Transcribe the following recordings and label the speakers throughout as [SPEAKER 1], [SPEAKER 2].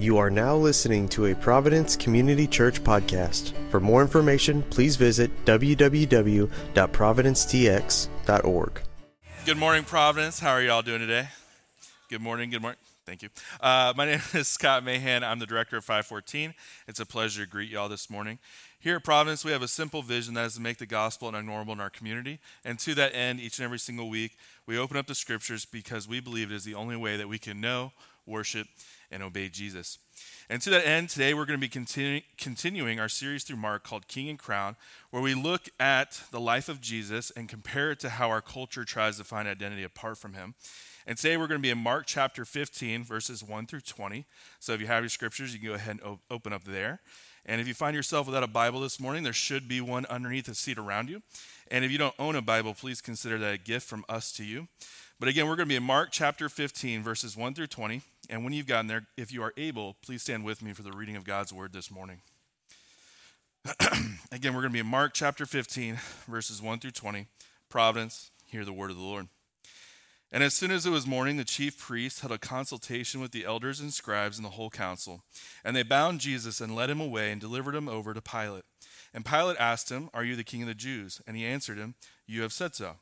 [SPEAKER 1] You are now listening to a Providence Community Church podcast. For more information, please visit www.providencetx.org.
[SPEAKER 2] Good morning, Providence. How are y'all doing today? Good morning. Good morning. Thank you. Uh, my name is Scott Mahan. I'm the director of 514. It's a pleasure to greet y'all this morning. Here at Providence, we have a simple vision that is to make the gospel unignorable in our community. And to that end, each and every single week, we open up the scriptures because we believe it is the only way that we can know, worship, and obey Jesus. And to that end, today we're going to be continu- continuing our series through Mark called King and Crown, where we look at the life of Jesus and compare it to how our culture tries to find identity apart from him. And today we're going to be in Mark chapter 15, verses 1 through 20. So if you have your scriptures, you can go ahead and open up there. And if you find yourself without a Bible this morning, there should be one underneath the seat around you. And if you don't own a Bible, please consider that a gift from us to you. But again, we're going to be in Mark chapter 15, verses 1 through 20. And when you've gotten there, if you are able, please stand with me for the reading of God's word this morning. Again, we're going to be in Mark chapter 15, verses 1 through 20. Providence, hear the word of the Lord. And as soon as it was morning, the chief priests held a consultation with the elders and scribes and the whole council. And they bound Jesus and led him away and delivered him over to Pilate. And Pilate asked him, Are you the king of the Jews? And he answered him, You have said so.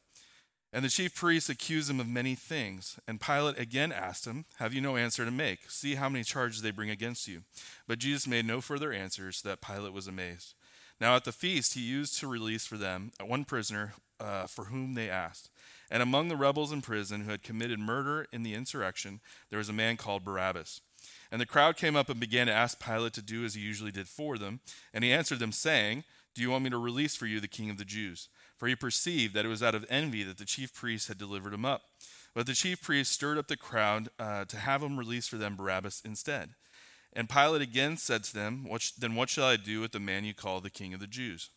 [SPEAKER 2] And the chief priests accused him of many things. And Pilate again asked him, Have you no answer to make? See how many charges they bring against you. But Jesus made no further answers, so that Pilate was amazed. Now at the feast, he used to release for them one prisoner uh, for whom they asked. And among the rebels in prison who had committed murder in the insurrection, there was a man called Barabbas. And the crowd came up and began to ask Pilate to do as he usually did for them. And he answered them, saying, Do you want me to release for you the king of the Jews? For he perceived that it was out of envy that the chief priests had delivered him up. But the chief priests stirred up the crowd uh, to have him release for them Barabbas instead. And Pilate again said to them, what sh- Then what shall I do with the man you call the king of the Jews?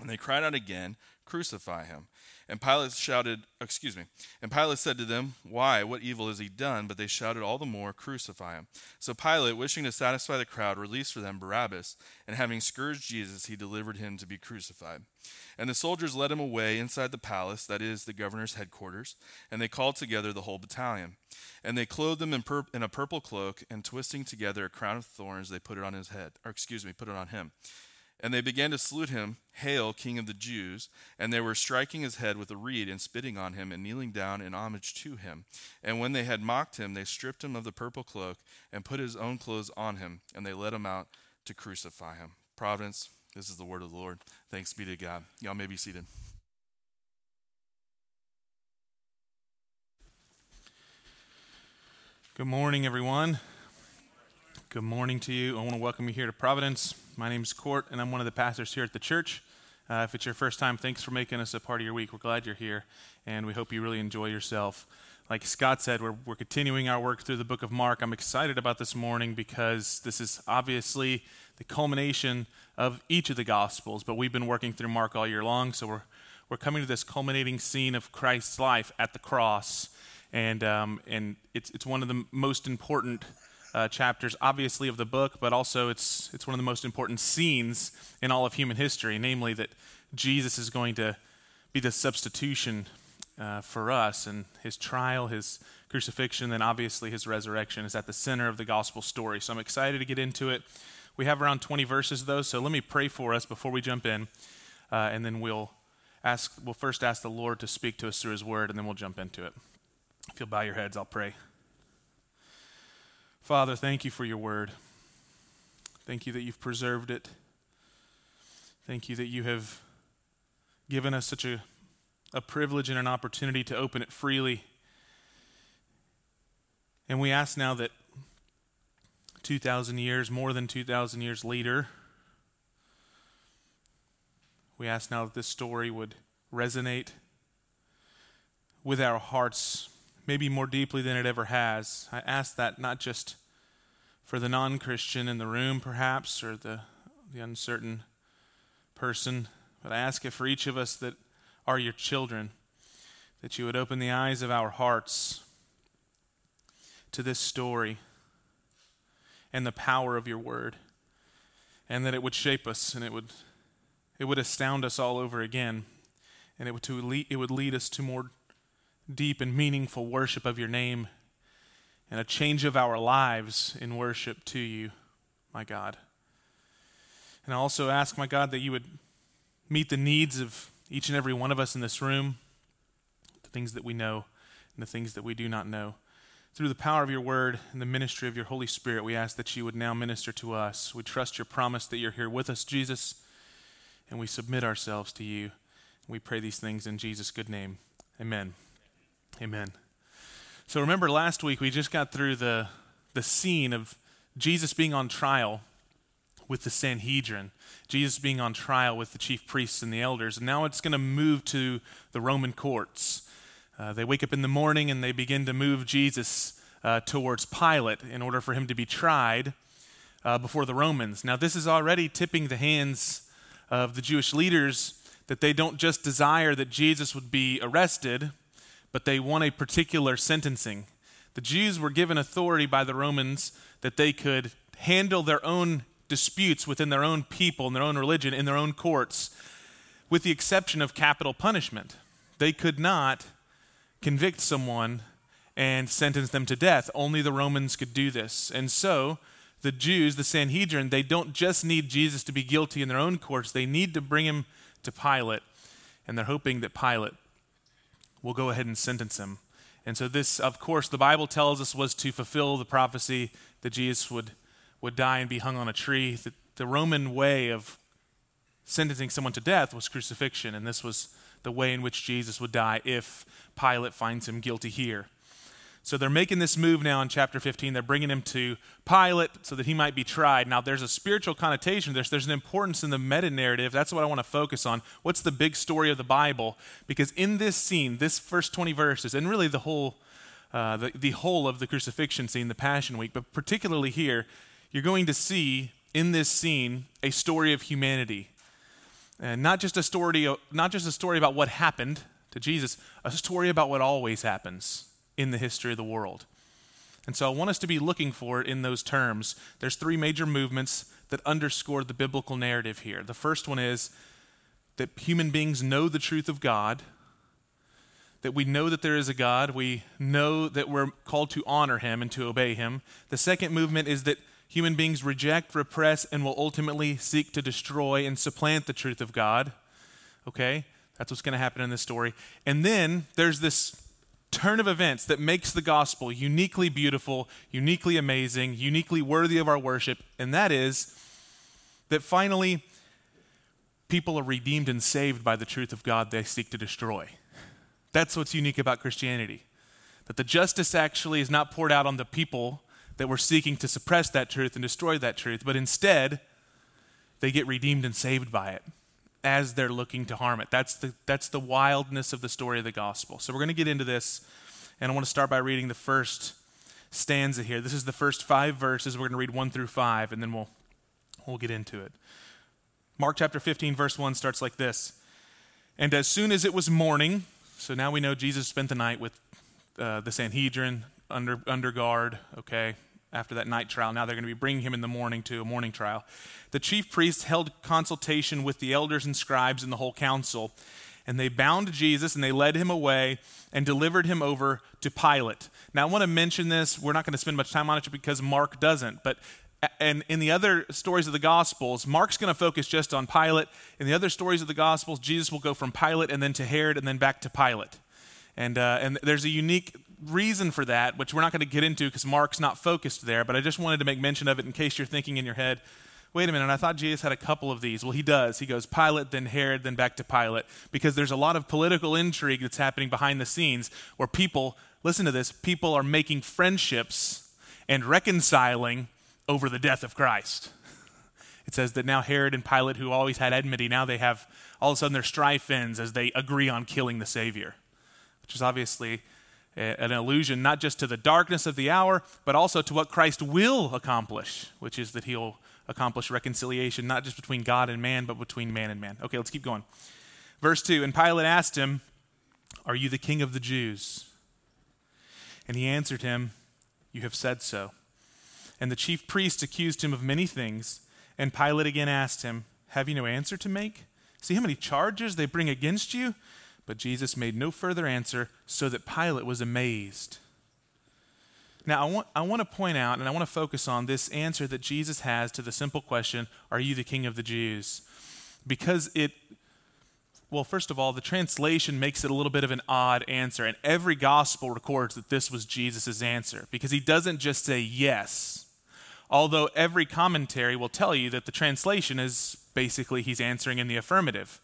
[SPEAKER 2] And they cried out again, Crucify him. And Pilate shouted, excuse me, and Pilate said to them, Why? What evil has he done? But they shouted all the more, Crucify him. So Pilate, wishing to satisfy the crowd, released for them Barabbas, and having scourged Jesus, he delivered him to be crucified. And the soldiers led him away inside the palace, that is, the governor's headquarters, and they called together the whole battalion. And they clothed him in, pur- in a purple cloak, and twisting together a crown of thorns, they put it on his head, or excuse me, put it on him. And they began to salute him, Hail, King of the Jews! And they were striking his head with a reed and spitting on him and kneeling down in homage to him. And when they had mocked him, they stripped him of the purple cloak and put his own clothes on him, and they led him out to crucify him. Providence, this is the word of the Lord. Thanks be to God. Y'all may be seated.
[SPEAKER 3] Good morning, everyone. Good morning to you. I want to welcome you here to Providence. My name is Kort, and I'm one of the pastors here at the church. Uh, if it's your first time, thanks for making us a part of your week. We're glad you're here, and we hope you really enjoy yourself. Like Scott said, we're, we're continuing our work through the book of Mark. I'm excited about this morning because this is obviously the culmination of each of the Gospels, but we've been working through Mark all year long, so we're, we're coming to this culminating scene of Christ's life at the cross. And, um, and it's, it's one of the most important uh, chapters, obviously, of the book, but also it's, it's one of the most important scenes in all of human history, namely that Jesus is going to be the substitution uh, for us, and his trial, his crucifixion, and obviously his resurrection is at the center of the gospel story. So I'm excited to get into it. We have around 20 verses, though, so let me pray for us before we jump in, uh, and then we'll ask. We'll first ask the Lord to speak to us through His Word, and then we'll jump into it. If you'll bow your heads, I'll pray. Father, thank you for your word. Thank you that you've preserved it. Thank you that you have given us such a, a privilege and an opportunity to open it freely. And we ask now that 2,000 years, more than 2,000 years later, we ask now that this story would resonate with our hearts maybe more deeply than it ever has. I ask that not just for the non Christian in the room, perhaps, or the, the uncertain person, but I ask it for each of us that are your children, that you would open the eyes of our hearts to this story and the power of your word, and that it would shape us and it would, it would astound us all over again, and it would, to lead, it would lead us to more deep and meaningful worship of your name and a change of our lives in worship to you, my God. And I also ask, my God, that you would meet the needs of each and every one of us in this room, the things that we know and the things that we do not know. Through the power of your word and the ministry of your Holy Spirit, we ask that you would now minister to us. We trust your promise that you're here with us, Jesus, and we submit ourselves to you. We pray these things in Jesus' good name. Amen. Amen. So remember last week we just got through the the scene of Jesus being on trial with the Sanhedrin, Jesus being on trial with the chief priests and the elders. And now it's going to move to the Roman courts. Uh, they wake up in the morning and they begin to move Jesus uh, towards Pilate in order for him to be tried uh, before the Romans. Now, this is already tipping the hands of the Jewish leaders that they don't just desire that Jesus would be arrested, but they want a particular sentencing. The Jews were given authority by the Romans that they could handle their own disputes within their own people and their own religion in their own courts, with the exception of capital punishment. They could not convict someone and sentence them to death. Only the Romans could do this. And so, the Jews, the Sanhedrin, they don't just need Jesus to be guilty in their own courts, they need to bring him to Pilate, and they're hoping that Pilate will go ahead and sentence him. And so, this, of course, the Bible tells us was to fulfill the prophecy that Jesus would, would die and be hung on a tree. The, the Roman way of sentencing someone to death was crucifixion, and this was the way in which Jesus would die if Pilate finds him guilty here. So they're making this move now in chapter 15. They're bringing him to Pilate so that he might be tried. Now, there's a spiritual connotation. There's, there's an importance in the meta narrative. That's what I want to focus on. What's the big story of the Bible? Because in this scene, this first 20 verses, and really the whole, uh, the, the whole of the crucifixion scene, the Passion Week, but particularly here, you're going to see in this scene a story of humanity. And not just a story, not just a story about what happened to Jesus, a story about what always happens in the history of the world. And so I want us to be looking for it in those terms. There's three major movements that underscore the biblical narrative here. The first one is that human beings know the truth of God, that we know that there is a God, we know that we're called to honor him and to obey him. The second movement is that human beings reject, repress, and will ultimately seek to destroy and supplant the truth of God. Okay? That's what's going to happen in this story. And then there's this turn of events that makes the gospel uniquely beautiful, uniquely amazing, uniquely worthy of our worship, and that is that finally people are redeemed and saved by the truth of God they seek to destroy. That's what's unique about Christianity. That the justice actually is not poured out on the people that were seeking to suppress that truth and destroy that truth, but instead they get redeemed and saved by it as they're looking to harm it. That's the, that's the wildness of the story of the gospel. So we're going to get into this, and I want to start by reading the first stanza here. This is the first five verses. We're going to read one through five, and then we'll, we'll get into it. Mark chapter 15, verse 1 starts like this And as soon as it was morning, so now we know Jesus spent the night with uh, the Sanhedrin under, under guard, okay? After that night trial. Now they're going to be bringing him in the morning to a morning trial. The chief priests held consultation with the elders and scribes and the whole council, and they bound Jesus and they led him away and delivered him over to Pilate. Now I want to mention this. We're not going to spend much time on it because Mark doesn't, but and in the other stories of the Gospels, Mark's going to focus just on Pilate. In the other stories of the Gospels, Jesus will go from Pilate and then to Herod and then back to Pilate. And, uh, and there's a unique reason for that, which we're not going to get into because Mark's not focused there, but I just wanted to make mention of it in case you're thinking in your head, wait a minute, I thought Jesus had a couple of these. Well, he does. He goes Pilate, then Herod, then back to Pilate, because there's a lot of political intrigue that's happening behind the scenes where people, listen to this, people are making friendships and reconciling over the death of Christ. It says that now Herod and Pilate, who always had enmity, now they have, all of a sudden, their strife ends as they agree on killing the Savior which is obviously an allusion not just to the darkness of the hour, but also to what Christ will accomplish, which is that he'll accomplish reconciliation not just between God and man, but between man and man. Okay, let's keep going. Verse 2 And Pilate asked him, Are you the king of the Jews? And he answered him, You have said so. And the chief priests accused him of many things. And Pilate again asked him, Have you no answer to make? See how many charges they bring against you? But Jesus made no further answer, so that Pilate was amazed. Now, I want, I want to point out and I want to focus on this answer that Jesus has to the simple question Are you the king of the Jews? Because it, well, first of all, the translation makes it a little bit of an odd answer, and every gospel records that this was Jesus' answer because he doesn't just say yes, although every commentary will tell you that the translation is basically he's answering in the affirmative.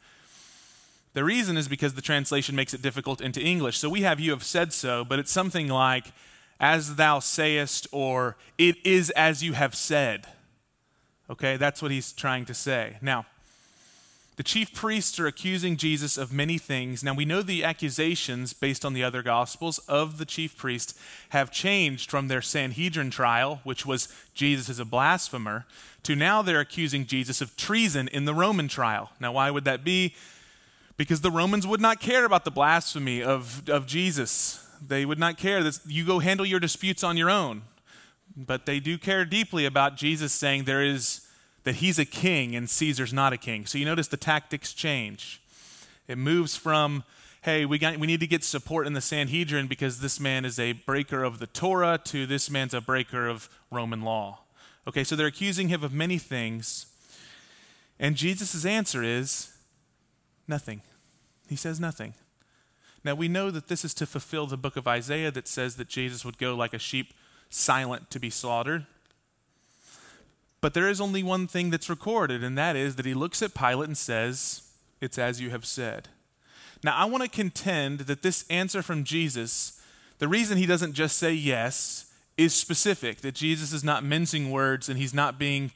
[SPEAKER 3] The reason is because the translation makes it difficult into English. So we have you have said so, but it's something like, as thou sayest, or it is as you have said. Okay, that's what he's trying to say. Now, the chief priests are accusing Jesus of many things. Now, we know the accusations, based on the other gospels, of the chief priests have changed from their Sanhedrin trial, which was Jesus is a blasphemer, to now they're accusing Jesus of treason in the Roman trial. Now, why would that be? Because the Romans would not care about the blasphemy of, of Jesus. They would not care that you go handle your disputes on your own. But they do care deeply about Jesus saying there is that he's a king and Caesar's not a king. So you notice the tactics change. It moves from hey, we, got, we need to get support in the Sanhedrin because this man is a breaker of the Torah to this man's a breaker of Roman law. Okay, so they're accusing him of many things. And Jesus' answer is nothing. He says nothing. Now, we know that this is to fulfill the book of Isaiah that says that Jesus would go like a sheep silent to be slaughtered. But there is only one thing that's recorded, and that is that he looks at Pilate and says, It's as you have said. Now, I want to contend that this answer from Jesus, the reason he doesn't just say yes, is specific, that Jesus is not mincing words and he's not being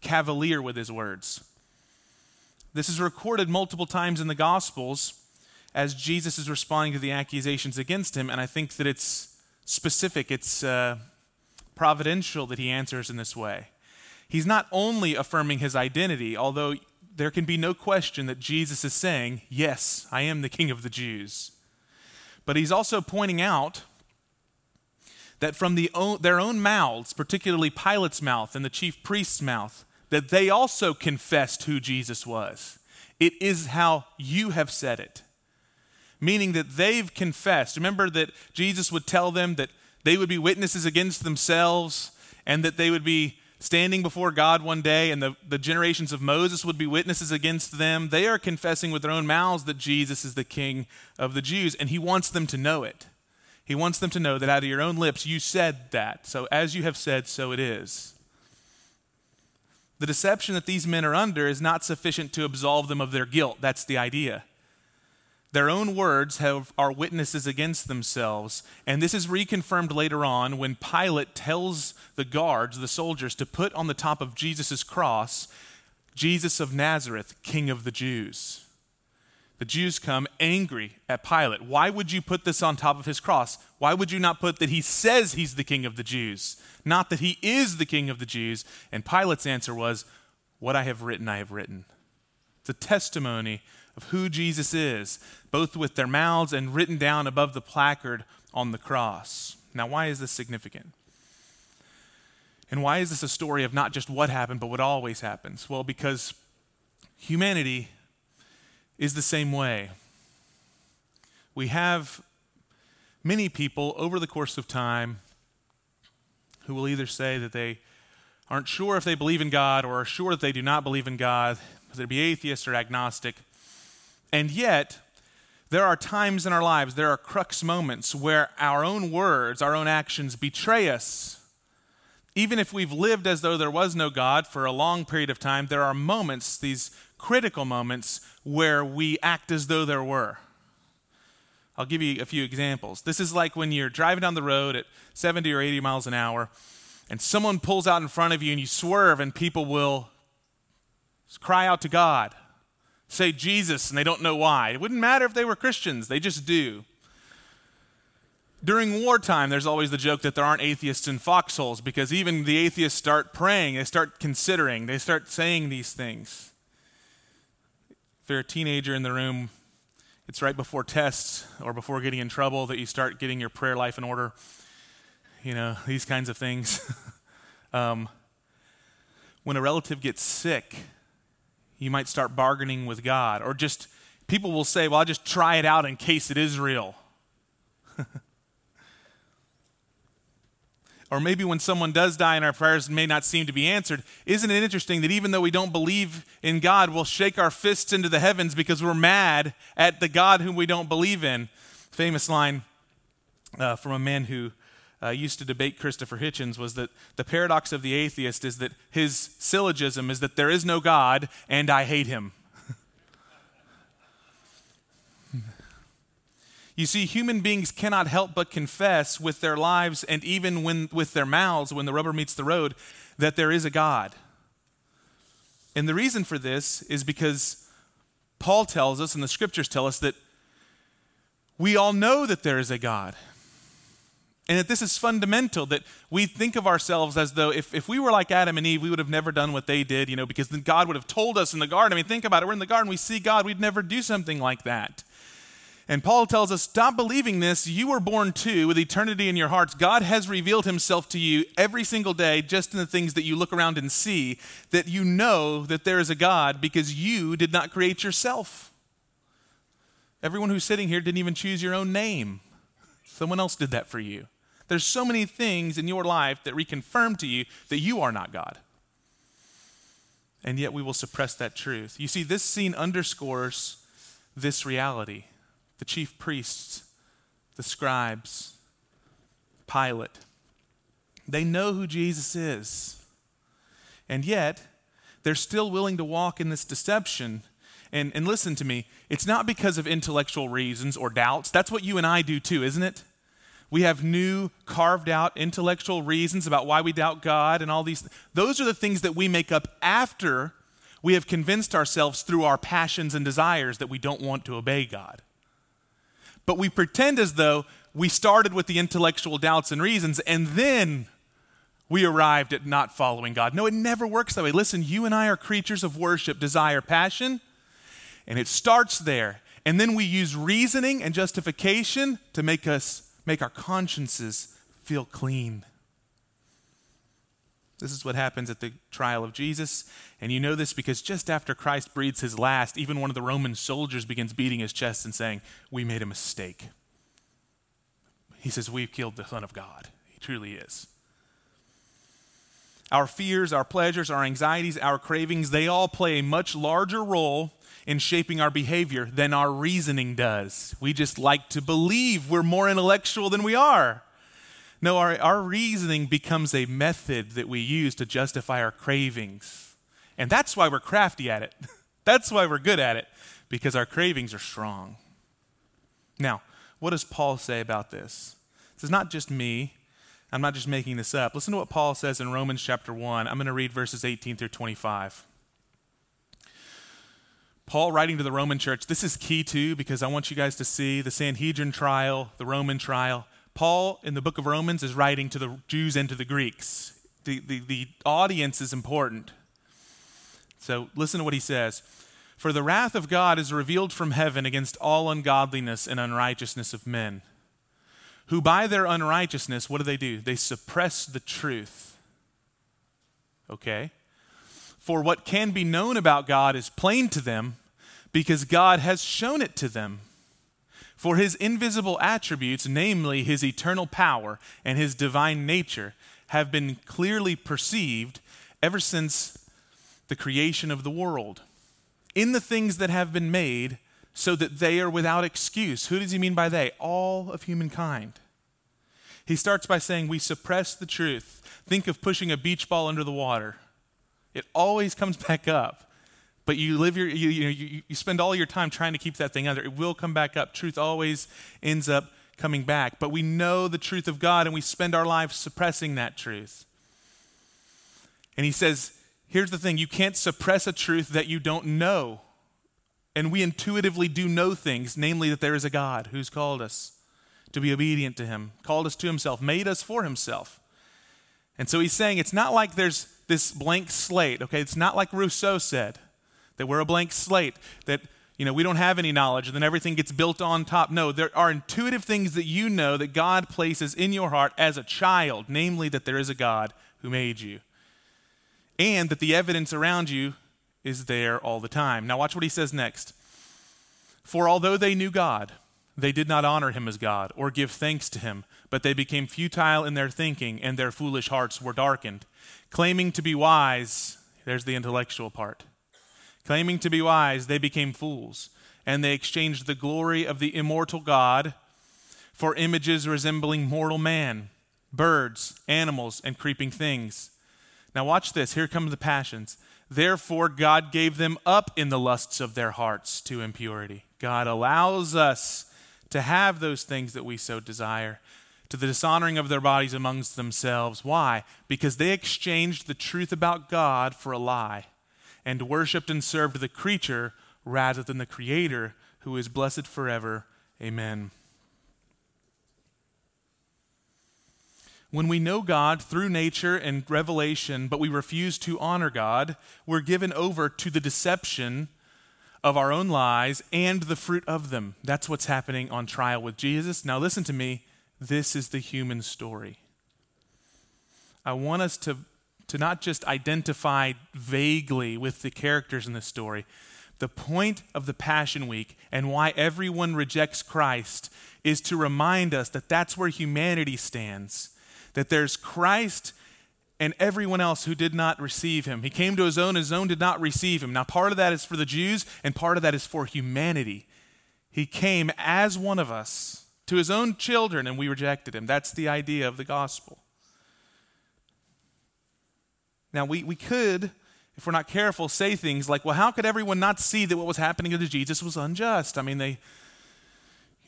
[SPEAKER 3] cavalier with his words. This is recorded multiple times in the Gospels as Jesus is responding to the accusations against him, and I think that it's specific, it's uh, providential that he answers in this way. He's not only affirming his identity, although there can be no question that Jesus is saying, Yes, I am the King of the Jews. But he's also pointing out that from the own, their own mouths, particularly Pilate's mouth and the chief priest's mouth, that they also confessed who Jesus was. It is how you have said it meaning that they've confessed. Remember that Jesus would tell them that they would be witnesses against themselves and that they would be standing before God one day and the, the generations of Moses would be witnesses against them. They are confessing with their own mouths that Jesus is the King of the Jews, and He wants them to know it. He wants them to know that out of your own lips you said that. So as you have said, so it is. The deception that these men are under is not sufficient to absolve them of their guilt. That's the idea. Their own words have, are witnesses against themselves. And this is reconfirmed later on when Pilate tells the guards, the soldiers, to put on the top of Jesus' cross, Jesus of Nazareth, King of the Jews. The Jews come angry at Pilate. Why would you put this on top of his cross? Why would you not put that he says he's the King of the Jews, not that he is the King of the Jews? And Pilate's answer was, What I have written, I have written. It's a testimony of who Jesus is, both with their mouths and written down above the placard on the cross. Now, why is this significant? And why is this a story of not just what happened, but what always happens? Well, because humanity is the same way. We have many people over the course of time who will either say that they aren't sure if they believe in God or are sure that they do not believe in God, whether it be atheist or agnostic. And yet, there are times in our lives, there are crux moments where our own words, our own actions betray us. Even if we've lived as though there was no God for a long period of time, there are moments, these critical moments, where we act as though there were. I'll give you a few examples. This is like when you're driving down the road at 70 or 80 miles an hour, and someone pulls out in front of you and you swerve, and people will cry out to God say Jesus and they don't know why. It wouldn't matter if they were Christians, they just do. During wartime, there's always the joke that there aren't atheists in foxholes because even the atheists start praying, they start considering, they start saying these things. If you're a teenager in the room, it's right before tests or before getting in trouble that you start getting your prayer life in order. You know, these kinds of things. um, when a relative gets sick, you might start bargaining with God. Or just, people will say, well, I'll just try it out in case it is real. or maybe when someone does die and our prayers may not seem to be answered, isn't it interesting that even though we don't believe in God, we'll shake our fists into the heavens because we're mad at the God whom we don't believe in? Famous line uh, from a man who uh, used to debate Christopher Hitchens was that the paradox of the atheist is that his syllogism is that there is no God and I hate him. You see, human beings cannot help but confess with their lives and even when, with their mouths when the rubber meets the road that there is a God. And the reason for this is because Paul tells us, and the scriptures tell us, that we all know that there is a God. And that this is fundamental, that we think of ourselves as though if, if we were like Adam and Eve, we would have never done what they did, you know, because then God would have told us in the garden. I mean, think about it. We're in the garden, we see God, we'd never do something like that. And Paul tells us, stop believing this. You were born too with eternity in your hearts. God has revealed himself to you every single day, just in the things that you look around and see, that you know that there is a God because you did not create yourself. Everyone who's sitting here didn't even choose your own name, someone else did that for you. There's so many things in your life that reconfirm to you that you are not God. And yet we will suppress that truth. You see, this scene underscores this reality the chief priests, the scribes, Pilate. They know who Jesus is. And yet, they're still willing to walk in this deception. And, and listen to me, it's not because of intellectual reasons or doubts. That's what you and I do too, isn't it? We have new, carved out intellectual reasons about why we doubt God and all these. Those are the things that we make up after we have convinced ourselves through our passions and desires that we don't want to obey God but we pretend as though we started with the intellectual doubts and reasons and then we arrived at not following God. No, it never works that way. Listen, you and I are creatures of worship, desire, passion, and it starts there. And then we use reasoning and justification to make us make our consciences feel clean. This is what happens at the trial of Jesus. And you know this because just after Christ breathes his last, even one of the Roman soldiers begins beating his chest and saying, We made a mistake. He says, We've killed the Son of God. He truly is. Our fears, our pleasures, our anxieties, our cravings, they all play a much larger role in shaping our behavior than our reasoning does. We just like to believe we're more intellectual than we are. No, our, our reasoning becomes a method that we use to justify our cravings. And that's why we're crafty at it. that's why we're good at it, because our cravings are strong. Now, what does Paul say about this? This is not just me. I'm not just making this up. Listen to what Paul says in Romans chapter 1. I'm going to read verses 18 through 25. Paul writing to the Roman church, this is key too, because I want you guys to see the Sanhedrin trial, the Roman trial. Paul, in the book of Romans, is writing to the Jews and to the Greeks. The, the, the audience is important. So listen to what he says. For the wrath of God is revealed from heaven against all ungodliness and unrighteousness of men, who by their unrighteousness, what do they do? They suppress the truth. Okay? For what can be known about God is plain to them because God has shown it to them. For his invisible attributes, namely his eternal power and his divine nature, have been clearly perceived ever since the creation of the world. In the things that have been made, so that they are without excuse. Who does he mean by they? All of humankind. He starts by saying, We suppress the truth. Think of pushing a beach ball under the water, it always comes back up but you live your you, you, know, you, you spend all your time trying to keep that thing under. It will come back up. Truth always ends up coming back. But we know the truth of god and we spend our lives suppressing that truth. And he says here's the thing. You can't suppress a truth that you don't know. And we intuitively do know things namely that there is a god who's called us to be obedient to him called us to himself made us for himself. And so he's saying it's not like there's this blank slate okay? It's not like rousseau said that we're a blank slate, that you know, we don't have any knowledge and then everything gets built on top. No, there are intuitive things that you know that God places in your heart as a child, namely that there is a God who made you. And that the evidence around you is there all the time. Now watch what he says next. For although they knew God, They did not honor him as God or give thanks to him, but they became futile in their thinking, and their foolish hearts were darkened. Claiming to be wise, there's the intellectual part. Claiming to be wise, they became fools, and they exchanged the glory of the immortal God for images resembling mortal man, birds, animals, and creeping things. Now, watch this. Here come the passions. Therefore, God gave them up in the lusts of their hearts to impurity. God allows us to have those things that we so desire, to the dishonoring of their bodies amongst themselves. Why? Because they exchanged the truth about God for a lie and worshiped and served the creature rather than the Creator, who is blessed forever. Amen. When we know God through nature and revelation, but we refuse to honor God, we're given over to the deception of our own lies and the fruit of them. That's what's happening on trial with Jesus. Now, listen to me. This is the human story. I want us to, to not just identify vaguely with the characters in the story. The point of the Passion Week and why everyone rejects Christ is to remind us that that's where humanity stands that there's Christ and everyone else who did not receive him. He came to his own, his own did not receive him. Now, part of that is for the Jews, and part of that is for humanity. He came as one of us to his own children, and we rejected him. That's the idea of the gospel. Now, we, we could, if we're not careful, say things like, well, how could everyone not see that what was happening to Jesus was unjust? I mean, they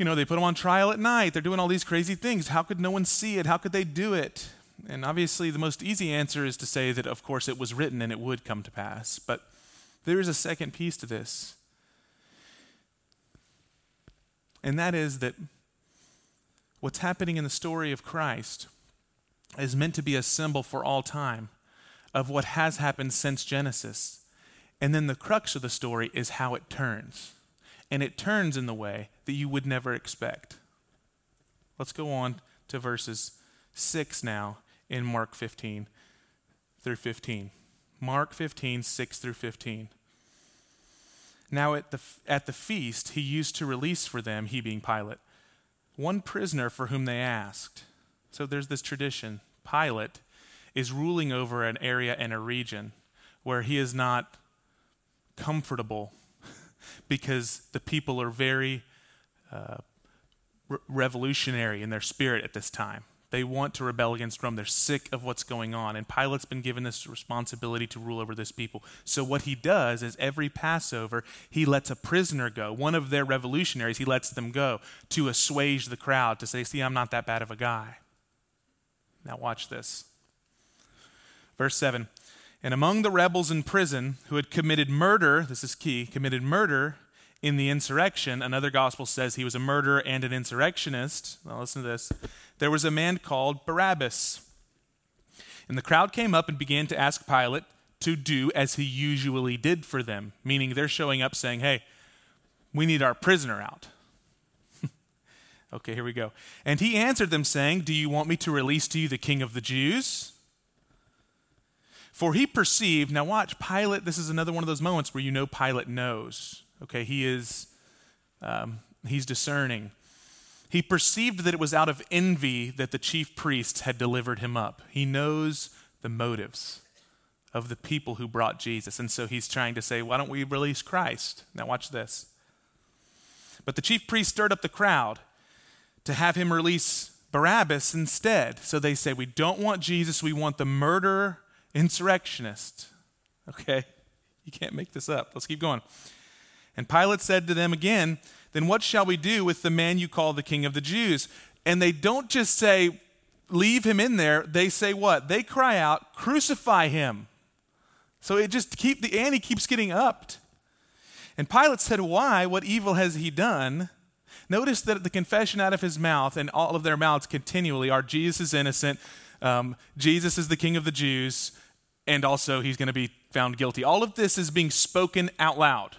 [SPEAKER 3] you know, they put him on trial at night. They're doing all these crazy things. How could no one see it? How could they do it? And obviously, the most easy answer is to say that, of course, it was written and it would come to pass. But there is a second piece to this. And that is that what's happening in the story of Christ is meant to be a symbol for all time of what has happened since Genesis. And then the crux of the story is how it turns and it turns in the way that you would never expect. Let's go on to verses 6 now in Mark 15 through 15. Mark 15, 6 through 15. Now at the, at the feast, he used to release for them, he being Pilate, one prisoner for whom they asked. So there's this tradition. Pilate is ruling over an area and a region where he is not comfortable because the people are very uh, re- revolutionary in their spirit at this time. They want to rebel against Rome. They're sick of what's going on. And Pilate's been given this responsibility to rule over this people. So, what he does is every Passover, he lets a prisoner go. One of their revolutionaries, he lets them go to assuage the crowd, to say, See, I'm not that bad of a guy. Now, watch this. Verse 7 and among the rebels in prison who had committed murder, this is key, committed murder in the insurrection, another gospel says he was a murderer and an insurrectionist. Now listen to this. There was a man called Barabbas. And the crowd came up and began to ask Pilate to do as he usually did for them, meaning they're showing up saying, hey, we need our prisoner out. okay, here we go. And he answered them, saying, Do you want me to release to you the king of the Jews? For he perceived, now watch, Pilate, this is another one of those moments where you know Pilate knows. Okay, he is, um, he's discerning. He perceived that it was out of envy that the chief priests had delivered him up. He knows the motives of the people who brought Jesus. And so he's trying to say, why don't we release Christ? Now, watch this. But the chief priests stirred up the crowd to have him release Barabbas instead. So they say, We don't want Jesus, we want the murderer insurrectionist. Okay? You can't make this up. Let's keep going. And Pilate said to them again, Then what shall we do with the man you call the king of the Jews? And they don't just say, Leave him in there. They say what? They cry out, Crucify him. So it just keep the ante keeps getting upped. And Pilate said, Why? What evil has he done? Notice that the confession out of his mouth and all of their mouths continually are Jesus is innocent, um, Jesus is the king of the Jews, and also he's going to be found guilty. All of this is being spoken out loud.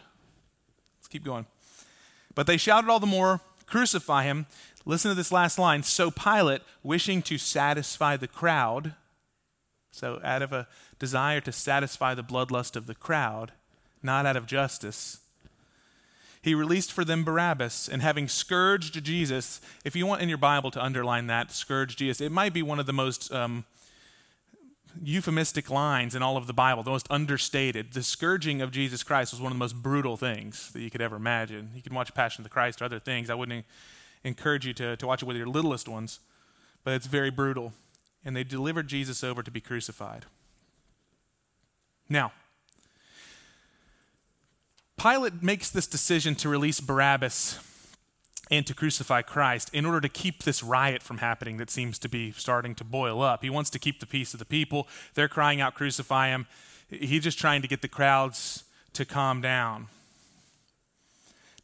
[SPEAKER 3] Let's keep going. But they shouted all the more, Crucify him. Listen to this last line. So Pilate, wishing to satisfy the crowd, so out of a desire to satisfy the bloodlust of the crowd, not out of justice, he released for them Barabbas, and having scourged Jesus, if you want in your Bible to underline that, scourge Jesus, it might be one of the most um, euphemistic lines in all of the Bible, the most understated. The scourging of Jesus Christ was one of the most brutal things that you could ever imagine. You can watch Passion of the Christ or other things. I wouldn't encourage you to, to watch it with your littlest ones, but it's very brutal. And they delivered Jesus over to be crucified. Now, Pilate makes this decision to release Barabbas and to crucify Christ in order to keep this riot from happening that seems to be starting to boil up. He wants to keep the peace of the people. They're crying out, Crucify him. He's just trying to get the crowds to calm down.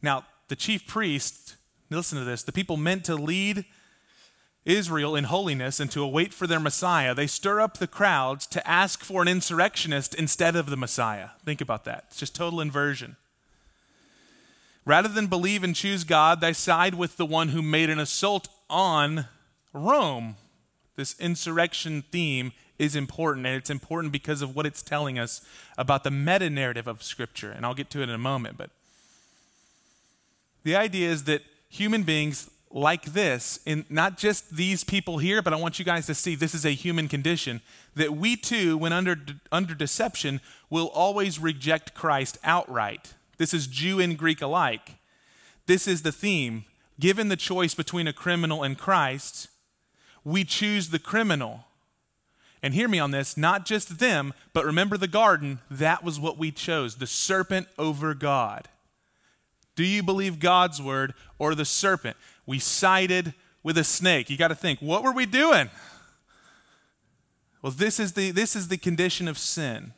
[SPEAKER 3] Now, the chief priest, listen to this, the people meant to lead Israel in holiness and to await for their Messiah, they stir up the crowds to ask for an insurrectionist instead of the Messiah. Think about that. It's just total inversion. Rather than believe and choose God, they side with the one who made an assault on Rome. This insurrection theme is important, and it's important because of what it's telling us about the meta narrative of Scripture. And I'll get to it in a moment. But the idea is that human beings like this, in not just these people here, but I want you guys to see this is a human condition, that we too, when under, under deception, will always reject Christ outright. This is Jew and Greek alike. This is the theme. Given the choice between a criminal and Christ, we choose the criminal. And hear me on this, not just them, but remember the garden, that was what we chose the serpent over God. Do you believe God's word or the serpent? We sided with a snake. You got to think, what were we doing? Well, this is the this is the condition of sin.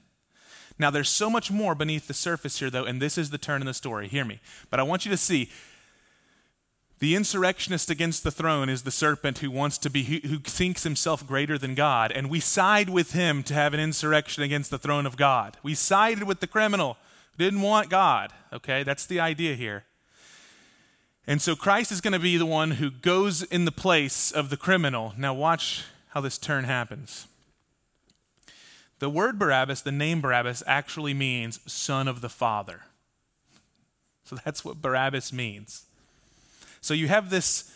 [SPEAKER 3] Now, there's so much more beneath the surface here, though, and this is the turn in the story. Hear me. But I want you to see the insurrectionist against the throne is the serpent who wants to be, who, who thinks himself greater than God. And we side with him to have an insurrection against the throne of God. We sided with the criminal who didn't want God. Okay, that's the idea here. And so Christ is going to be the one who goes in the place of the criminal. Now, watch how this turn happens. The word Barabbas, the name Barabbas, actually means son of the Father. So that's what Barabbas means. So you have this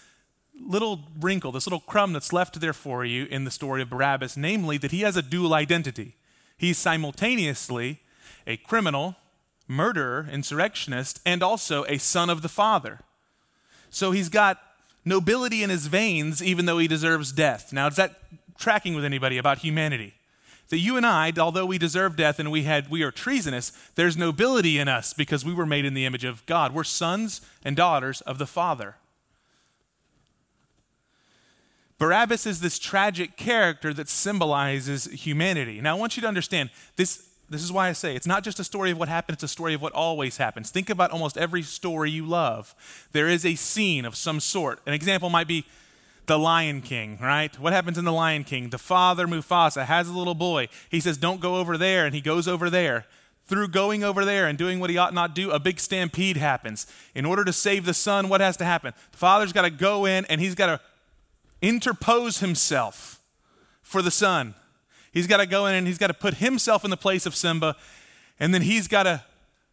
[SPEAKER 3] little wrinkle, this little crumb that's left there for you in the story of Barabbas, namely that he has a dual identity. He's simultaneously a criminal, murderer, insurrectionist, and also a son of the Father. So he's got nobility in his veins, even though he deserves death. Now, is that tracking with anybody about humanity? that you and I, although we deserve death and we had we are treasonous, there's nobility in us because we were made in the image of God. We're sons and daughters of the Father. Barabbas is this tragic character that symbolizes humanity. Now I want you to understand this this is why I say it's not just a story of what happened, it's a story of what always happens. Think about almost every story you love. There is a scene of some sort. An example might be the Lion King, right? What happens in the Lion King? The father, Mufasa, has a little boy. He says, Don't go over there, and he goes over there. Through going over there and doing what he ought not do, a big stampede happens. In order to save the son, what has to happen? The father's got to go in and he's got to interpose himself for the son. He's got to go in and he's got to put himself in the place of Simba, and then he's got to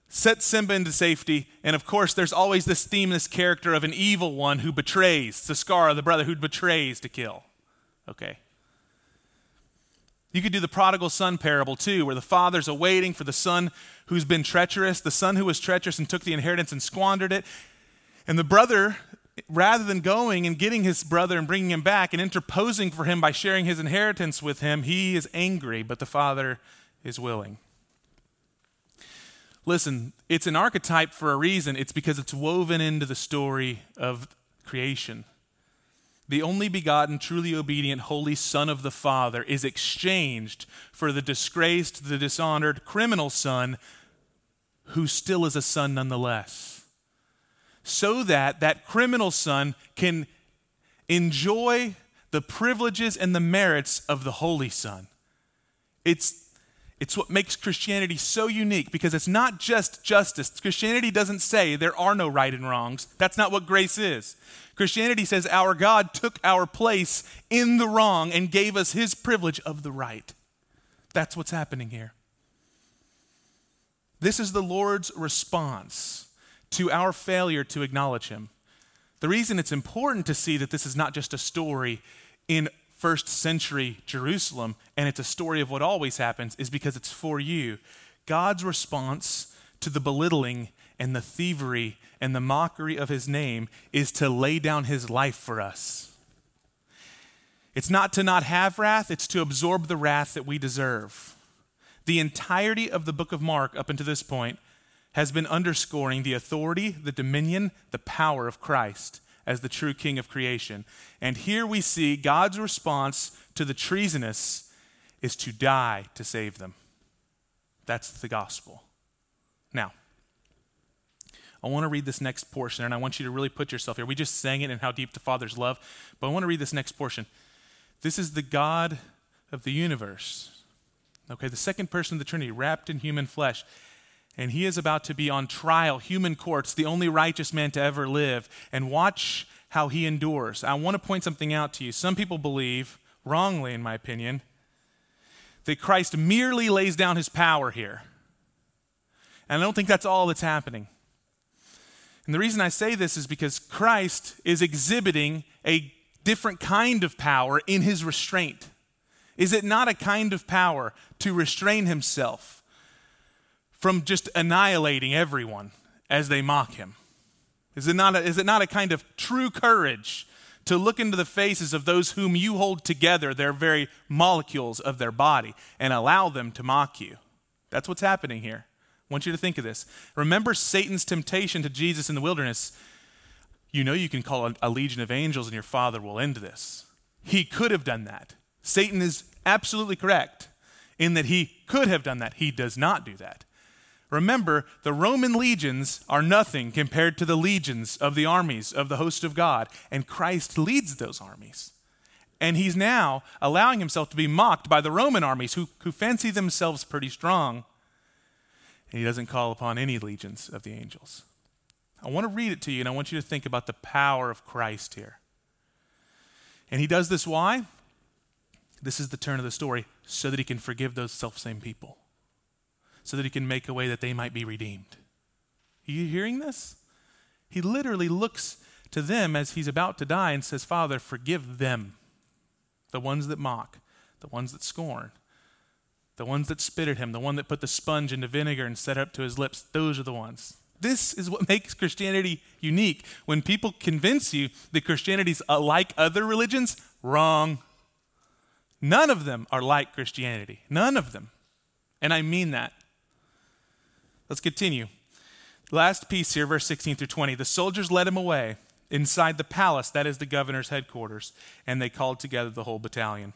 [SPEAKER 3] set Simba into safety. And of course, there's always this theme, this character of an evil one who betrays, Scar, the brother who betrays to kill. Okay. You could do the prodigal son parable too, where the father's awaiting for the son who's been treacherous, the son who was treacherous and took the inheritance and squandered it. And the brother, rather than going and getting his brother and bringing him back and interposing for him by sharing his inheritance with him, he is angry, but the father is willing. Listen, it's an archetype for a reason. It's because it's woven into the story of creation. The only begotten, truly obedient, holy Son of the Father is exchanged for the disgraced, the dishonored, criminal son who still is a son nonetheless. So that that criminal son can enjoy the privileges and the merits of the holy son. It's it's what makes Christianity so unique because it's not just justice. Christianity doesn't say there are no right and wrongs. That's not what grace is. Christianity says our God took our place in the wrong and gave us his privilege of the right. That's what's happening here. This is the Lord's response to our failure to acknowledge him. The reason it's important to see that this is not just a story in first century Jerusalem and it's a story of what always happens is because it's for you. God's response to the belittling and the thievery and the mockery of his name is to lay down his life for us. It's not to not have wrath, it's to absorb the wrath that we deserve. The entirety of the book of Mark up until this point has been underscoring the authority, the dominion, the power of Christ as the true king of creation. And here we see God's response to the treasonous is to die to save them. That's the gospel. Now, I want to read this next portion, and I want you to really put yourself here. We just sang it in How Deep the Father's Love, but I want to read this next portion. This is the God of the universe. Okay, the second person of the Trinity, wrapped in human flesh. And he is about to be on trial, human courts, the only righteous man to ever live. And watch how he endures. I want to point something out to you. Some people believe, wrongly in my opinion, that Christ merely lays down his power here. And I don't think that's all that's happening. And the reason I say this is because Christ is exhibiting a different kind of power in his restraint. Is it not a kind of power to restrain himself from just annihilating everyone as they mock him? Is it not a, is it not a kind of true courage to look into the faces of those whom you hold together, their very molecules of their body, and allow them to mock you? That's what's happening here. I want you to think of this. Remember Satan's temptation to Jesus in the wilderness. You know you can call a, a legion of angels and your father will end this. He could have done that. Satan is absolutely correct in that he could have done that. He does not do that. Remember, the Roman legions are nothing compared to the legions of the armies of the host of God, and Christ leads those armies. And he's now allowing himself to be mocked by the Roman armies who, who fancy themselves pretty strong and he doesn't call upon any legions of the angels. I want to read it to you, and I want you to think about the power of Christ here. And he does this why? This is the turn of the story so that he can forgive those self same people, so that he can make a way that they might be redeemed. Are you hearing this? He literally looks to them as he's about to die and says, Father, forgive them, the ones that mock, the ones that scorn, the ones that spit at him, the one that put the sponge into vinegar and set it up to his lips, those are the ones. This is what makes Christianity unique. When people convince you that Christianity's uh, like other religions, wrong. None of them are like Christianity. None of them. And I mean that. Let's continue. Last piece here, verse 16 through 20. The soldiers led him away inside the palace, that is the governor's headquarters, and they called together the whole battalion.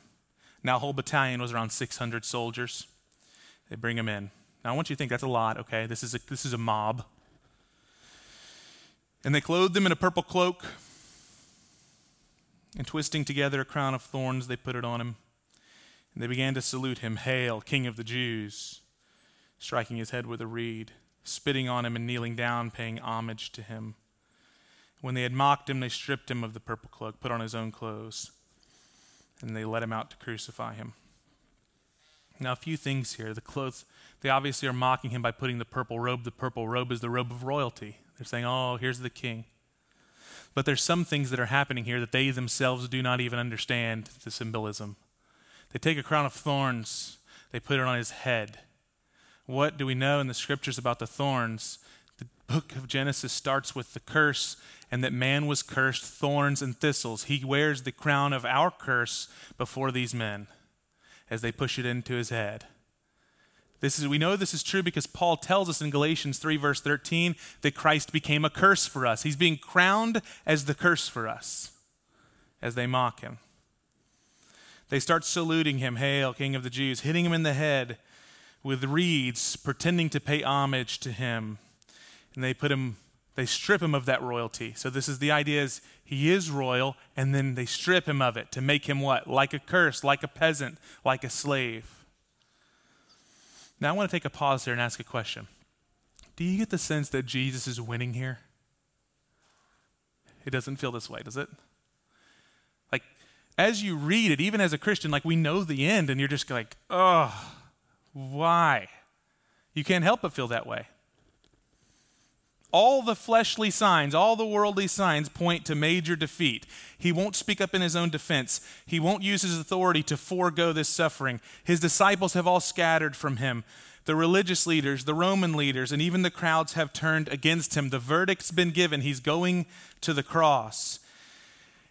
[SPEAKER 3] Now, whole battalion was around 600 soldiers. They bring him in. Now, I want you to think that's a lot, okay? This is a, this is a mob. And they clothed him in a purple cloak, and twisting together a crown of thorns, they put it on him. And they began to salute him, Hail, King of the Jews, striking his head with a reed, spitting on him and kneeling down, paying homage to him. When they had mocked him, they stripped him of the purple cloak, put on his own clothes and they let him out to crucify him. Now, a few things here. The clothes, they obviously are mocking him by putting the purple robe. The purple robe is the robe of royalty. They're saying, oh, here's the king. But there's some things that are happening here that they themselves do not even understand the symbolism. They take a crown of thorns, they put it on his head. What do we know in the scriptures about the thorns? The book of Genesis starts with the curse and that man was cursed, thorns and thistles. He wears the crown of our curse before these men as they push it into his head. This is, we know this is true because Paul tells us in Galatians 3, verse 13, that Christ became a curse for us. He's being crowned as the curse for us as they mock him. They start saluting him, Hail, King of the Jews, hitting him in the head with reeds, pretending to pay homage to him. And they put him they strip him of that royalty. So this is the idea is he is royal and then they strip him of it to make him what? Like a curse, like a peasant, like a slave. Now I want to take a pause here and ask a question. Do you get the sense that Jesus is winning here? It doesn't feel this way, does it? Like as you read it, even as a Christian, like we know the end and you're just like, "Oh, why?" You can't help but feel that way All the fleshly signs, all the worldly signs point to major defeat. He won't speak up in his own defense. He won't use his authority to forego this suffering. His disciples have all scattered from him. The religious leaders, the Roman leaders, and even the crowds have turned against him. The verdict's been given. He's going to the cross.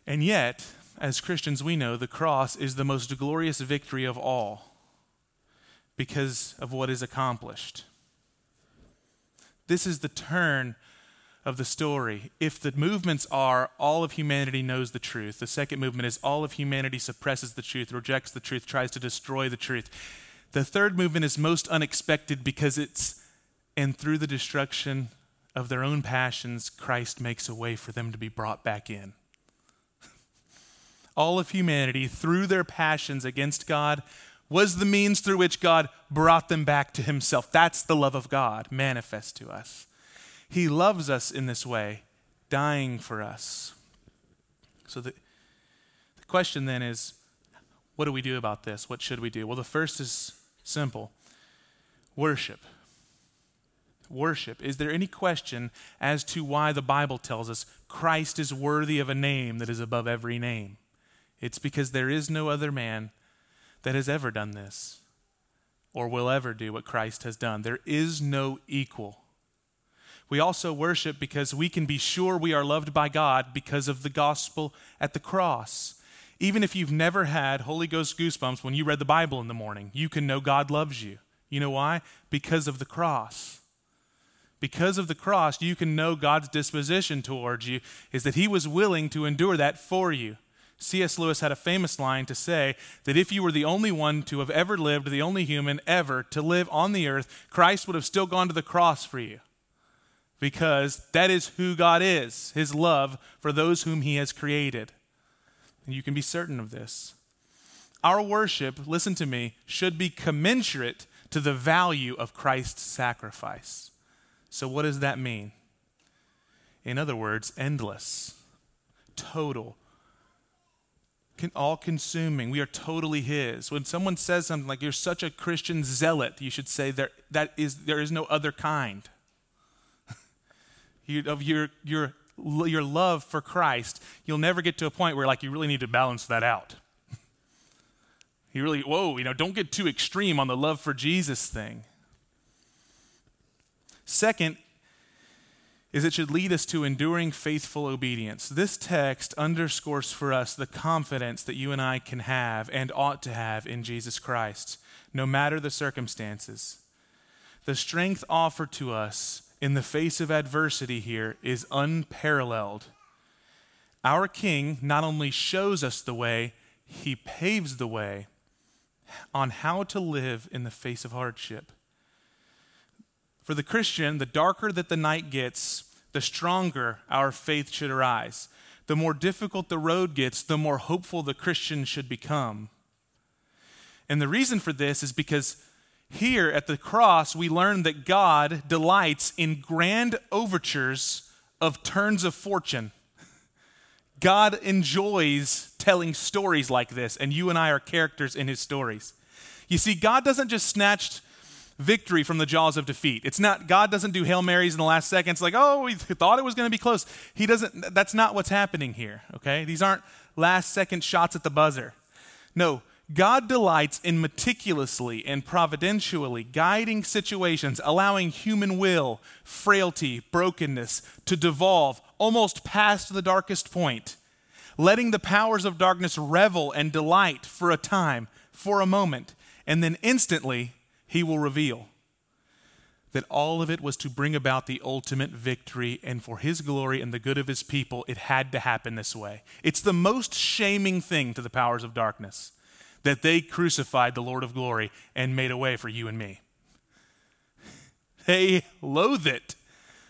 [SPEAKER 3] And yet, as Christians, we know the cross is the most glorious victory of all because of what is accomplished. This is the turn of the story. If the movements are all of humanity knows the truth, the second movement is all of humanity suppresses the truth, rejects the truth, tries to destroy the truth. The third movement is most unexpected because it's, and through the destruction of their own passions, Christ makes a way for them to be brought back in. all of humanity, through their passions against God, was the means through which God brought them back to Himself. That's the love of God manifest to us. He loves us in this way, dying for us. So the, the question then is what do we do about this? What should we do? Well, the first is simple worship. Worship. Is there any question as to why the Bible tells us Christ is worthy of a name that is above every name? It's because there is no other man that has ever done this or will ever do what Christ has done. There is no equal. We also worship because we can be sure we are loved by God because of the gospel at the cross. Even if you've never had Holy Ghost goosebumps when you read the Bible in the morning, you can know God loves you. You know why? Because of the cross. Because of the cross, you can know God's disposition towards you is that He was willing to endure that for you. C.S. Lewis had a famous line to say that if you were the only one to have ever lived, the only human ever to live on the earth, Christ would have still gone to the cross for you. Because that is who God is, his love for those whom he has created. And you can be certain of this. Our worship, listen to me, should be commensurate to the value of Christ's sacrifice. So, what does that mean? In other words, endless, total, all consuming. We are totally His. When someone says something like, You're such a Christian zealot, you should say, There, that is, there is no other kind. you, of your, your, your love for Christ, you'll never get to a point where like you really need to balance that out. you really, whoa, you know, don't get too extreme on the love for Jesus thing. Second, is it should lead us to enduring faithful obedience. This text underscores for us the confidence that you and I can have and ought to have in Jesus Christ, no matter the circumstances. The strength offered to us in the face of adversity here is unparalleled. Our King not only shows us the way, he paves the way on how to live in the face of hardship. For the Christian, the darker that the night gets, the stronger our faith should arise. The more difficult the road gets, the more hopeful the Christian should become. And the reason for this is because here at the cross, we learn that God delights in grand overtures of turns of fortune. God enjoys telling stories like this, and you and I are characters in his stories. You see, God doesn't just snatch victory from the jaws of defeat. It's not, God doesn't do Hail Marys in the last seconds like, oh, we thought it was going to be close. He doesn't, that's not what's happening here, okay? These aren't last second shots at the buzzer. No, God delights in meticulously and providentially guiding situations, allowing human will, frailty, brokenness to devolve almost past the darkest point, letting the powers of darkness revel and delight for a time, for a moment, and then instantly he will reveal that all of it was to bring about the ultimate victory and for his glory and the good of his people, it had to happen this way. It's the most shaming thing to the powers of darkness that they crucified the Lord of glory and made a way for you and me. They loathe it.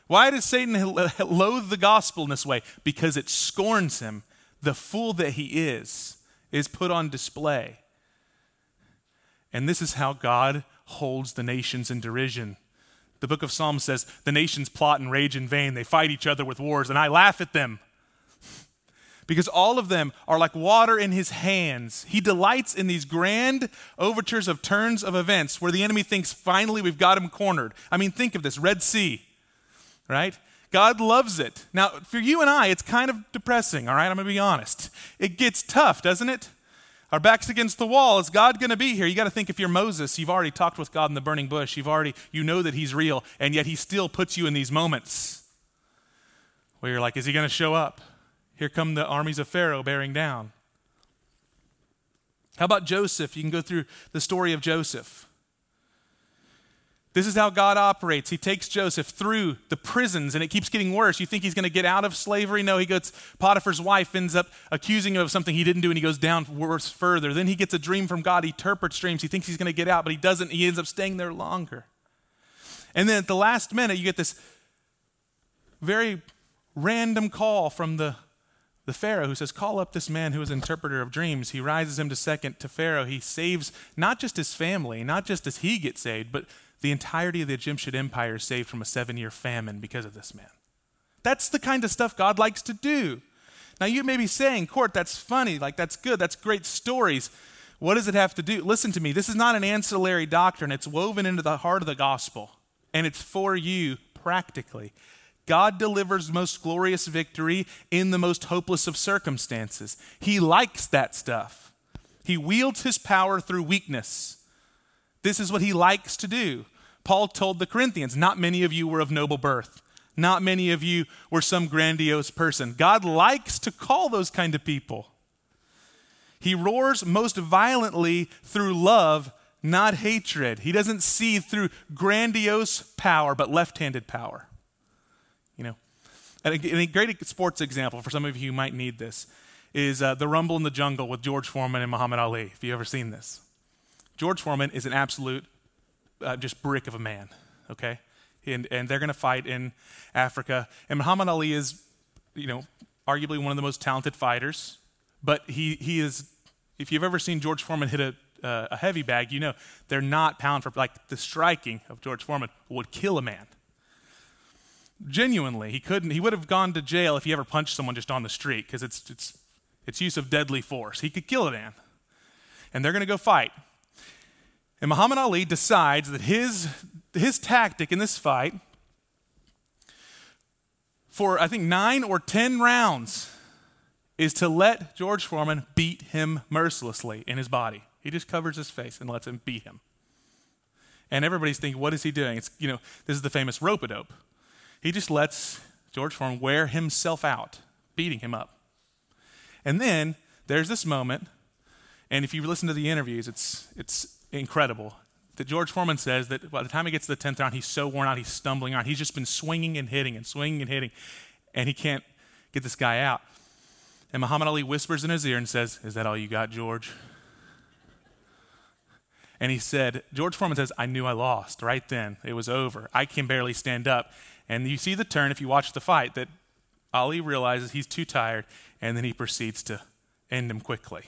[SPEAKER 3] Why does Satan loathe the gospel in this way? Because it scorns him. The fool that he is is put on display. And this is how God holds the nations in derision. The book of Psalms says, The nations plot and rage in vain. They fight each other with wars, and I laugh at them. because all of them are like water in his hands. He delights in these grand overtures of turns of events where the enemy thinks, finally, we've got him cornered. I mean, think of this Red Sea, right? God loves it. Now, for you and I, it's kind of depressing, all right? I'm going to be honest. It gets tough, doesn't it? Our back's against the wall. Is God going to be here? You got to think if you're Moses, you've already talked with God in the burning bush. You've already, you know that He's real, and yet He still puts you in these moments where you're like, is He going to show up? Here come the armies of Pharaoh bearing down. How about Joseph? You can go through the story of Joseph. This is how God operates. He takes Joseph through the prisons and it keeps getting worse. You think he's going to get out of slavery? No, he goes, Potiphar's wife ends up accusing him of something he didn't do and he goes down worse further. Then he gets a dream from God. He interprets dreams. He thinks he's going to get out, but he doesn't. He ends up staying there longer. And then at the last minute, you get this very random call from the, the Pharaoh who says, Call up this man who is interpreter of dreams. He rises him to second to Pharaoh. He saves not just his family, not just as he gets saved, but the entirety of the Egyptian empire is saved from a seven year famine because of this man. That's the kind of stuff God likes to do. Now, you may be saying, Kort, that's funny, like that's good, that's great stories. What does it have to do? Listen to me, this is not an ancillary doctrine, it's woven into the heart of the gospel, and it's for you practically. God delivers most glorious victory in the most hopeless of circumstances. He likes that stuff. He wields his power through weakness. This is what he likes to do. Paul told the Corinthians, Not many of you were of noble birth. Not many of you were some grandiose person. God likes to call those kind of people. He roars most violently through love, not hatred. He doesn't see through grandiose power, but left handed power. You know, and a, great sports example for some of you who might need this is uh, the Rumble in the Jungle with George Foreman and Muhammad Ali. Have you ever seen this? George Foreman is an absolute uh, just brick of a man, okay? And, and they're going to fight in Africa. And Muhammad Ali is, you know, arguably one of the most talented fighters. But he, he is, if you've ever seen George Foreman hit a, uh, a heavy bag, you know they're not pound for, like the striking of George Foreman would kill a man. Genuinely, he couldn't, he would have gone to jail if he ever punched someone just on the street because it's, it's, it's use of deadly force. He could kill a man. And they're going to go fight. And Muhammad Ali decides that his, his tactic in this fight, for I think nine or ten rounds, is to let George Foreman beat him mercilessly in his body. He just covers his face and lets him beat him. And everybody's thinking, what is he doing? It's, you know, this is the famous rope a dope. He just lets George Foreman wear himself out, beating him up. And then there's this moment, and if you listen to the interviews, it's, it's incredible. That George Foreman says that by the time he gets to the 10th round, he's so worn out, he's stumbling around. He's just been swinging and hitting and swinging and hitting, and he can't get this guy out. And Muhammad Ali whispers in his ear and says, Is that all you got, George? And he said, George Foreman says, I knew I lost right then. It was over. I can barely stand up. And you see the turn if you watch the fight that Ali realizes he's too tired, and then he proceeds to end him quickly.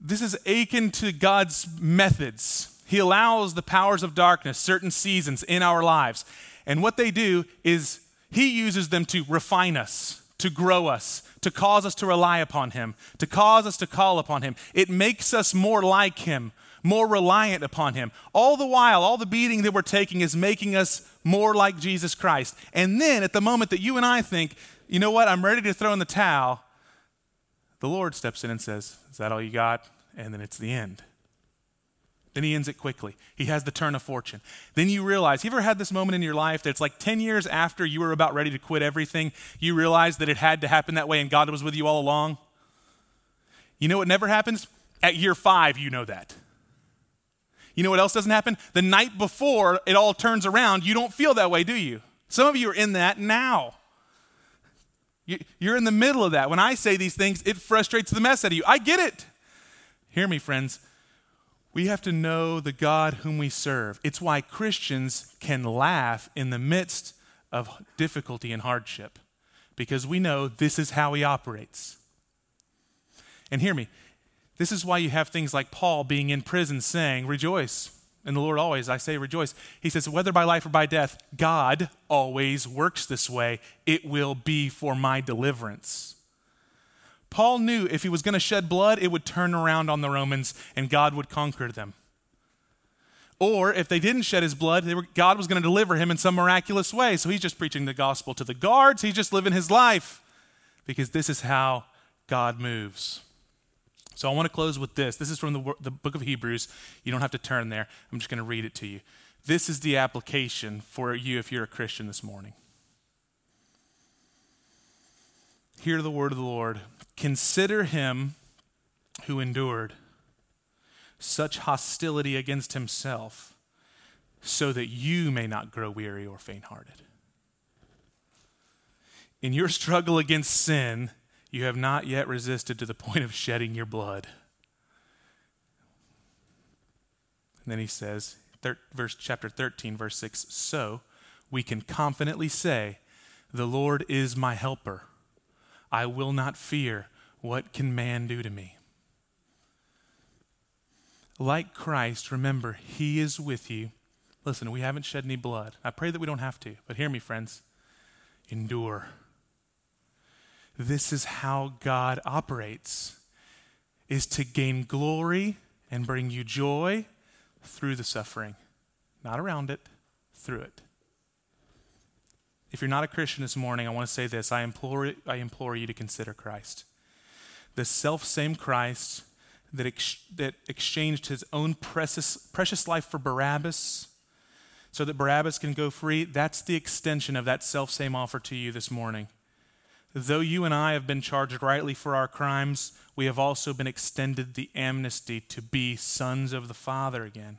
[SPEAKER 3] This is akin to God's methods. He allows the powers of darkness, certain seasons in our lives. And what they do is He uses them to refine us, to grow us, to cause us to rely upon Him, to cause us to call upon Him. It makes us more like Him, more reliant upon Him. All the while, all the beating that we're taking is making us more like Jesus Christ. And then at the moment that you and I think, you know what, I'm ready to throw in the towel, the Lord steps in and says, Is that all you got? And then it's the end. Then he ends it quickly. He has the turn of fortune. Then you realize, you ever had this moment in your life that it's like 10 years after you were about ready to quit everything, you realize that it had to happen that way and God was with you all along? You know what never happens? At year five, you know that. You know what else doesn't happen? The night before it all turns around, you don't feel that way, do you? Some of you are in that now. You're in the middle of that. When I say these things, it frustrates the mess out of you. I get it. Hear me, friends. We have to know the God whom we serve. It's why Christians can laugh in the midst of difficulty and hardship, because we know this is how He operates. And hear me, this is why you have things like Paul being in prison saying, Rejoice. And the Lord always, I say, rejoice. He says, whether by life or by death, God always works this way. It will be for my deliverance. Paul knew if he was going to shed blood, it would turn around on the Romans and God would conquer them. Or if they didn't shed his blood, were, God was going to deliver him in some miraculous way. So he's just preaching the gospel to the guards. He's just living his life because this is how God moves. So I want to close with this. This is from the, the book of Hebrews. You don't have to turn there. I'm just going to read it to you. This is the application for you if you're a Christian this morning. Hear the word of the Lord. Consider him who endured such hostility against himself so that you may not grow weary or faint hearted. In your struggle against sin, you have not yet resisted to the point of shedding your blood. And then he says, thir- verse chapter 13 verse 6, so we can confidently say, the Lord is my helper. I will not fear. What can man do to me? Like Christ, remember, He is with you. Listen, we haven't shed any blood. I pray that we don't have to, but hear me, friends. Endure. This is how God operates is to gain glory and bring you joy through the suffering. Not around it, through it. If you're not a Christian this morning, I want to say this. I implore, I implore you to consider Christ. The self same Christ that, ex- that exchanged his own precious, precious life for Barabbas so that Barabbas can go free, that's the extension of that self same offer to you this morning. Though you and I have been charged rightly for our crimes, we have also been extended the amnesty to be sons of the Father again.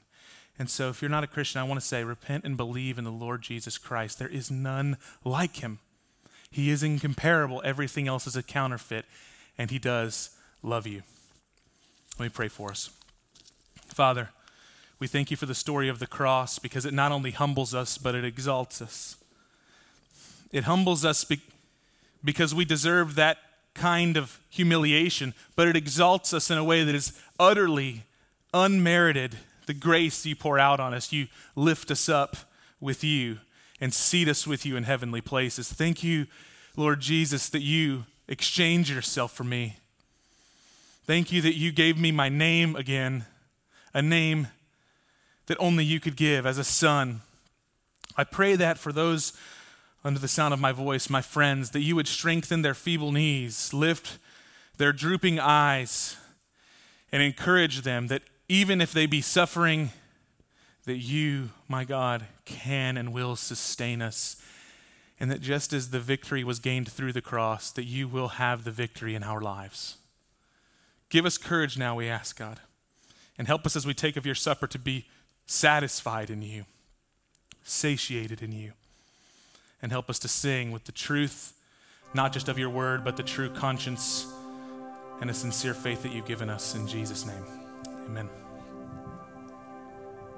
[SPEAKER 3] And so, if you're not a Christian, I want to say, repent and believe in the Lord Jesus Christ. There is none like him. He is incomparable. Everything else is a counterfeit, and he does love you. Let me pray for us. Father, we thank you for the story of the cross because it not only humbles us, but it exalts us. It humbles us be- because we deserve that kind of humiliation, but it exalts us in a way that is utterly unmerited. The grace you pour out on us, you lift us up with you and seat us with you in heavenly places. Thank you, Lord Jesus, that you exchange yourself for me Thank you that you gave me my name again, a name that only you could give as a son. I pray that for those under the sound of my voice, my friends, that you would strengthen their feeble knees, lift their drooping eyes, and encourage them that even if they be suffering, that you, my God, can and will sustain us. And that just as the victory was gained through the cross, that you will have the victory in our lives. Give us courage now, we ask, God. And help us as we take of your supper to be satisfied in you, satiated in you. And help us to sing with the truth, not just of your word, but the true conscience and a sincere faith that you've given us. In Jesus' name, amen.